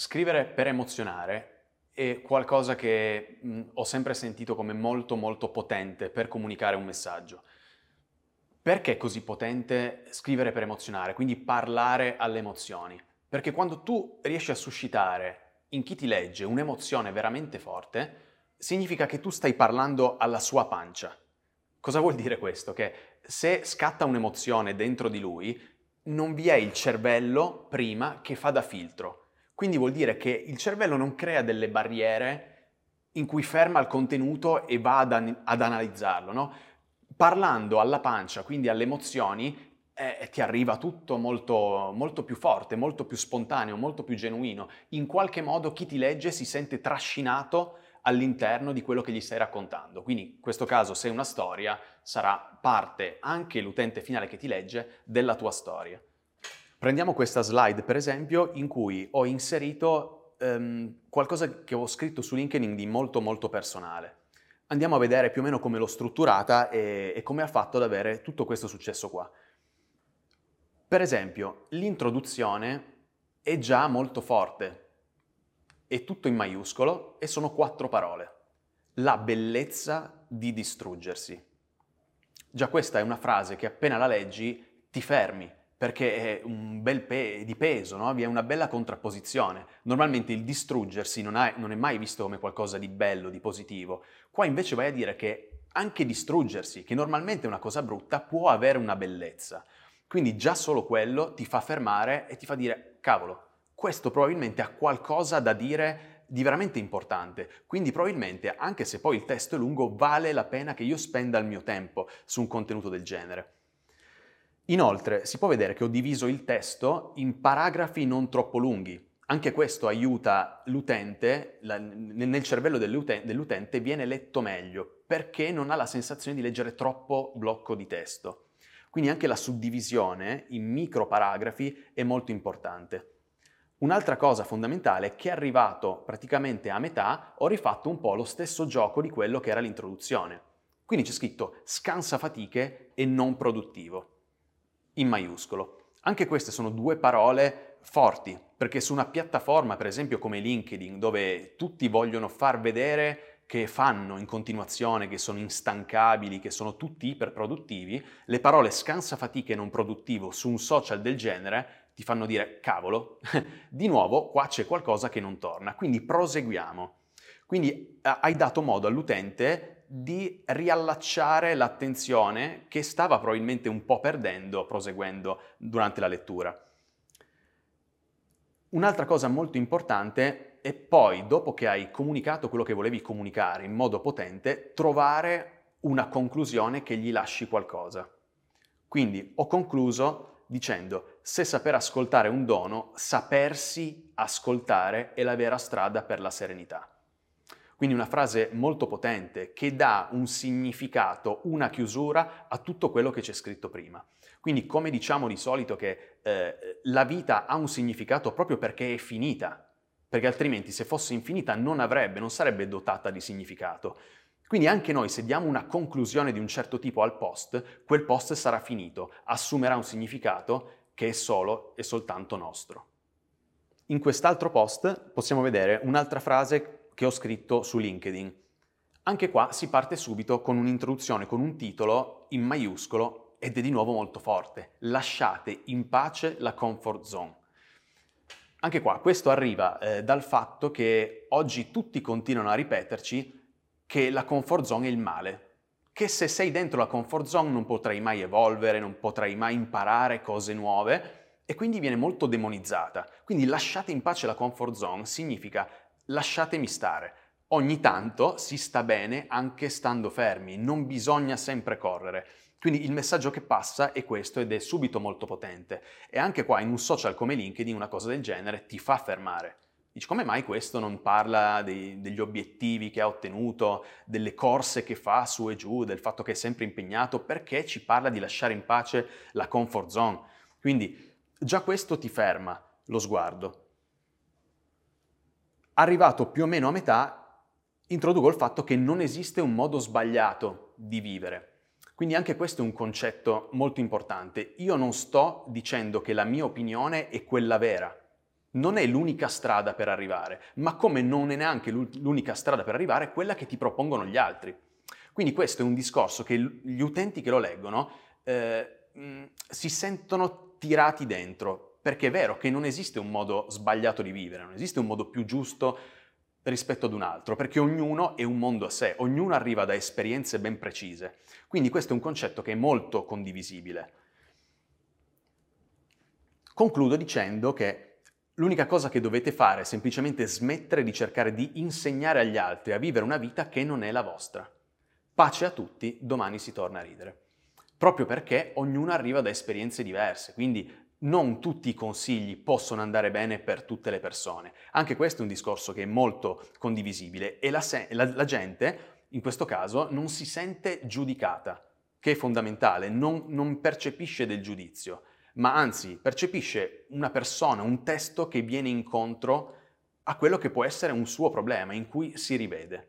Scrivere per emozionare è qualcosa che mh, ho sempre sentito come molto molto potente per comunicare un messaggio. Perché è così potente scrivere per emozionare, quindi parlare alle emozioni? Perché quando tu riesci a suscitare in chi ti legge un'emozione veramente forte, significa che tu stai parlando alla sua pancia. Cosa vuol dire questo? Che se scatta un'emozione dentro di lui, non vi è il cervello prima che fa da filtro quindi vuol dire che il cervello non crea delle barriere in cui ferma il contenuto e va ad, an- ad analizzarlo, no? Parlando alla pancia, quindi alle emozioni, eh, ti arriva tutto molto, molto più forte, molto più spontaneo, molto più genuino. In qualche modo chi ti legge si sente trascinato all'interno di quello che gli stai raccontando. Quindi in questo caso, se è una storia, sarà parte anche l'utente finale che ti legge della tua storia. Prendiamo questa slide, per esempio, in cui ho inserito um, qualcosa che ho scritto su LinkedIn di molto molto personale. Andiamo a vedere più o meno come l'ho strutturata e, e come ha fatto ad avere tutto questo successo qua. Per esempio, l'introduzione è già molto forte, è tutto in maiuscolo e sono quattro parole. La bellezza di distruggersi. Già questa è una frase che appena la leggi ti fermi, perché è un bel pe- di peso, no? vi è una bella contrapposizione. Normalmente il distruggersi non, ha, non, è mai visto come qualcosa di bello, di positivo. Qua invece vai a dire che anche distruggersi, che normalmente è una cosa brutta, può avere una bellezza. Quindi già solo quello ti fa fermare e ti fa dire, cavolo, questo probabilmente ha qualcosa da dire di veramente importante. Quindi probabilmente, anche se poi il testo è lungo, vale la pena che io spenda il mio tempo su un contenuto del genere. Inoltre si può vedere che ho diviso il testo in paragrafi non troppo lunghi. Anche questo aiuta l'utente, la, nel cervello dell'utente, dell'utente viene letto meglio perché non ha la sensazione di leggere troppo blocco di testo. Quindi anche la suddivisione in micro paragrafi è molto importante. Un'altra cosa fondamentale è che arrivato praticamente a metà ho rifatto un po' lo stesso gioco di quello che era l'introduzione. Quindi c'è scritto scansa fatiche e non produttivo in maiuscolo. Anche queste sono due parole forti, perché su una piattaforma, per esempio come LinkedIn, dove tutti vogliono far vedere che fanno in continuazione, che sono instancabili, che sono tutti iperproduttivi, le parole scansa fatica e non produttivo su un social del genere ti fanno dire cavolo, di nuovo qua c'è qualcosa che non torna, quindi proseguiamo. Quindi hai dato modo all'utente di riallacciare l'attenzione che stava probabilmente un po' perdendo proseguendo durante la lettura. Un'altra cosa molto importante è poi, dopo che hai comunicato quello che volevi comunicare in modo potente, trovare una conclusione che gli lasci qualcosa. Quindi ho concluso dicendo, se saper ascoltare è un dono, sapersi ascoltare è la vera strada per la serenità. Quindi una frase molto potente che dà un significato, una chiusura a tutto quello che c'è scritto prima. Quindi come diciamo di solito che eh, la vita ha un significato proprio perché è finita, perché altrimenti se fosse infinita non avrebbe, non sarebbe dotata di significato. Quindi anche noi se diamo una conclusione di un certo tipo al post, quel post sarà finito, assumerà un significato che è solo e soltanto nostro. In quest'altro post possiamo vedere un'altra frase che ho scritto su LinkedIn. Anche qua si parte subito con un'introduzione, con un titolo in maiuscolo ed è di nuovo molto forte. Lasciate in pace la comfort zone. Anche qua questo arriva eh, dal fatto che oggi tutti continuano a ripeterci che la comfort zone è il male, che se sei dentro la comfort zone non potrai mai evolvere, non potrai mai imparare cose nuove e quindi viene molto demonizzata. Quindi lasciate in pace la comfort zone significa lasciatemi stare. Ogni tanto si sta bene anche stando fermi, non bisogna sempre correre. Quindi il messaggio che passa è questo ed è subito molto potente. E anche qua in un social come LinkedIn una cosa del genere ti fa fermare. Dici come mai questo non parla dei, degli obiettivi che ha ottenuto, delle corse che fa su e giù, del fatto che è sempre impegnato, perché ci parla di lasciare in pace la comfort zone. Quindi già questo ti ferma lo sguardo. Arrivato più o meno a metà, introduco il fatto che non esiste un modo sbagliato di vivere. Quindi anche questo è un concetto molto importante. Io non sto dicendo che la mia opinione è quella vera. non è l'unica strada per arrivare, ma come non è neanche l'unica strada per arrivare quella che ti propongono gli altri. Quindi questo è un discorso che gli utenti che lo leggono eh, si sentono tirati dentro, perché è vero che non esiste un modo sbagliato di vivere, non esiste un modo più giusto rispetto ad un altro, perché ognuno è un mondo a sé, ognuno arriva da esperienze ben precise. Quindi questo è un concetto che è molto condivisibile. Concludo dicendo che L'unica cosa che dovete fare è semplicemente smettere di cercare di insegnare agli altri a vivere una vita che non è la vostra. Pace a tutti, domani si torna a ridere. Proprio perché ognuno arriva da esperienze diverse, quindi non tutti i consigli possono andare bene per tutte le persone. Anche questo è un discorso che è molto condivisibile e la, se- la, la gente, in questo caso, non si sente giudicata, che è fondamentale, non, non percepisce del giudizio ma anzi percepisce una persona, un testo che viene incontro a quello che può essere un suo problema, in cui si rivede.